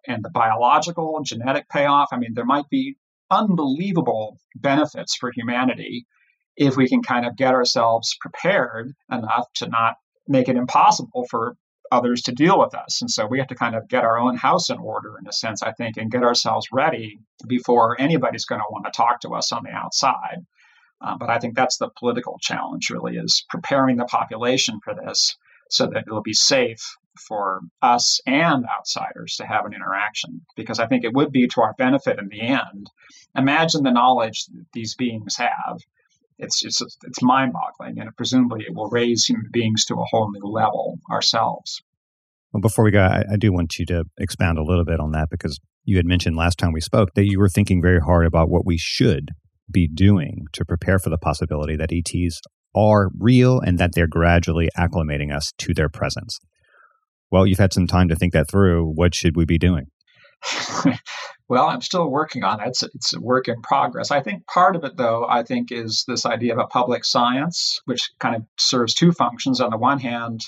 and the biological genetic payoff. I mean, there might be unbelievable benefits for humanity if we can kind of get ourselves prepared enough to not make it impossible for others to deal with us. And so we have to kind of get our own house in order, in a sense, I think, and get ourselves ready before anybody's going to want to talk to us on the outside. Uh, but I think that's the political challenge, really, is preparing the population for this so that it'll be safe for us and outsiders to have an interaction because I think it would be to our benefit in the end. Imagine the knowledge that these beings have. It's just it's mind-boggling, and presumably it will raise human beings to a whole new level ourselves. Well, before we go, I, I do want you to expound a little bit on that because you had mentioned last time we spoke that you were thinking very hard about what we should be doing to prepare for the possibility that ETs are real and that they're gradually acclimating us to their presence. Well, you've had some time to think that through. What should we be doing? well, I'm still working on it. It's, it's a work in progress. I think part of it, though, I think is this idea of a public science, which kind of serves two functions. On the one hand,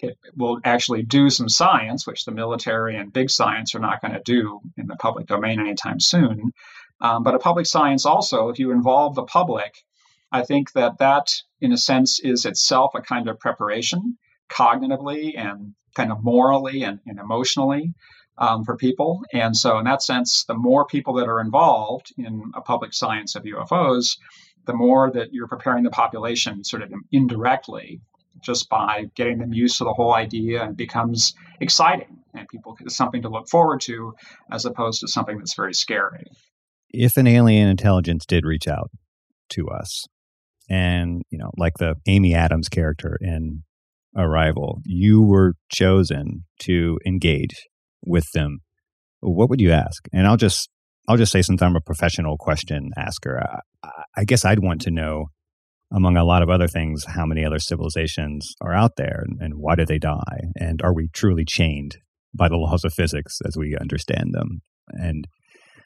it will actually do some science, which the military and big science are not going to do in the public domain anytime soon. Um, but a public science also, if you involve the public, I think that that, in a sense, is itself a kind of preparation cognitively and kind of morally and, and emotionally um, for people. And so, in that sense, the more people that are involved in a public science of UFOs, the more that you're preparing the population sort of indirectly just by getting them used to the whole idea and becomes exciting and people it's something to look forward to as opposed to something that's very scary. If an alien intelligence did reach out to us and, you know, like the Amy Adams character in arrival, you were chosen to engage with them, what would you ask? And I'll just I'll just say since I'm a professional question asker, I, I guess I'd want to know, among a lot of other things, how many other civilizations are out there and, and why do they die? And are we truly chained by the laws of physics as we understand them? And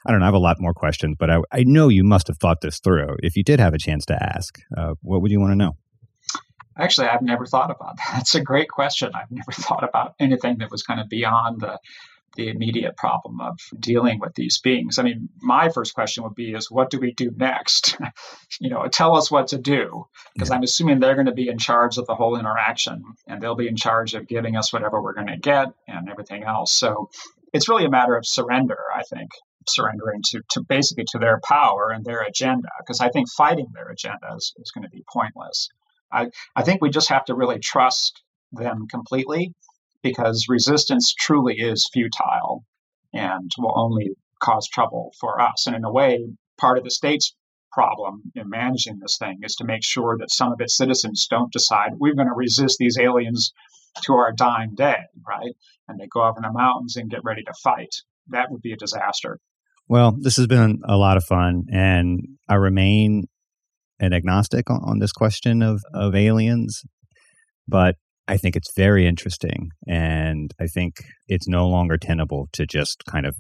I don't know, I have a lot more questions, but I, I know you must have thought this through. If you did have a chance to ask, uh, what would you want to know? Actually, I've never thought about that. That's a great question. I've never thought about anything that was kind of beyond the the immediate problem of dealing with these beings. I mean, my first question would be is what do we do next? you know, tell us what to do because yeah. I'm assuming they're going to be in charge of the whole interaction and they'll be in charge of giving us whatever we're going to get and everything else. So, it's really a matter of surrender, I think, surrendering to, to basically to their power and their agenda because I think fighting their agenda is, is going to be pointless. I, I think we just have to really trust them completely because resistance truly is futile and will only cause trouble for us. And in a way, part of the state's problem in managing this thing is to make sure that some of its citizens don't decide we're going to resist these aliens to our dying day, right? And they go up in the mountains and get ready to fight. That would be a disaster. Well, this has been a lot of fun, and I remain an agnostic on, on this question of, of aliens, but I think it's very interesting. And I think it's no longer tenable to just kind of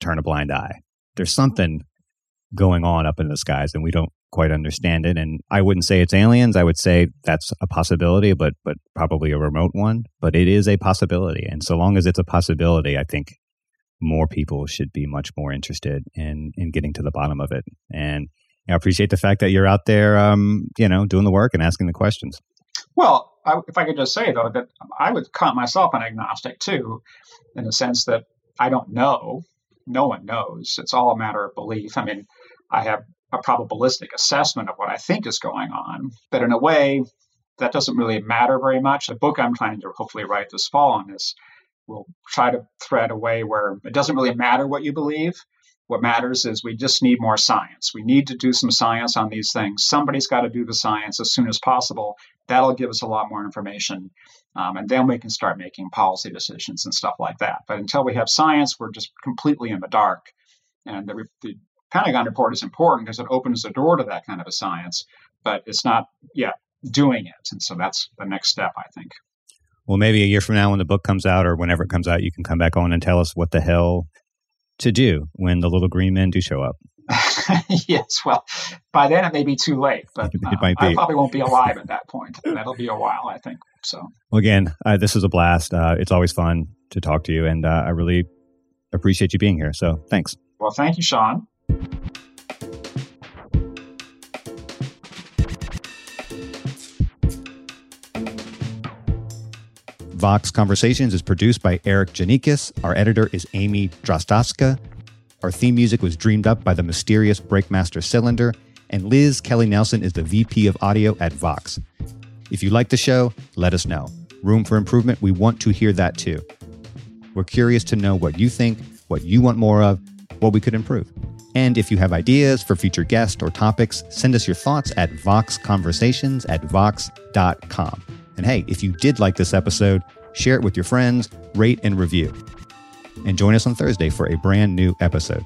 turn a blind eye. There's something going on up in the skies, and we don't quite understand it. And I wouldn't say it's aliens. I would say that's a possibility, but but probably a remote one. But it is a possibility, and so long as it's a possibility, I think more people should be much more interested in in getting to the bottom of it. And I appreciate the fact that you're out there, um, you know, doing the work and asking the questions. Well, I, if I could just say though that I would count myself an agnostic too, in the sense that I don't know. No one knows. It's all a matter of belief. I mean, I have a probabilistic assessment of what I think is going on, but in a way, that doesn't really matter very much. The book I'm trying to hopefully write this fall on this will try to thread a way where it doesn't really matter what you believe. What matters is we just need more science. We need to do some science on these things. Somebody's got to do the science as soon as possible. That'll give us a lot more information. Um, and then we can start making policy decisions and stuff like that. But until we have science, we're just completely in the dark. And the, the Pentagon report is important because it opens the door to that kind of a science, but it's not yet doing it. And so that's the next step, I think. Well, maybe a year from now, when the book comes out or whenever it comes out, you can come back on and tell us what the hell to do when the little green men do show up. yes, well, by then it may be too late, but uh, I probably won't be alive at that point. That'll be a while, I think. So, well, again, uh, this is a blast. Uh, it's always fun to talk to you, and uh, I really appreciate you being here. So, thanks. Well, thank you, Sean. Vox Conversations is produced by Erikk Geannikis. Our editor is Amy Drozdowska. Our theme music was dreamed up by the mysterious Breakmaster Cylinder, and Liz Kelly Nelson is the VP of Audio at Vox. If you like the show, let us know. Room for improvement, we want to hear that too. We're curious to know what you think, what you want more of, what we could improve. And if you have ideas for future guests or topics, send us your thoughts at voxconversations at vox.com. And hey, if you did like this episode, share it with your friends, rate and review. And join us on Thursday for a brand new episode.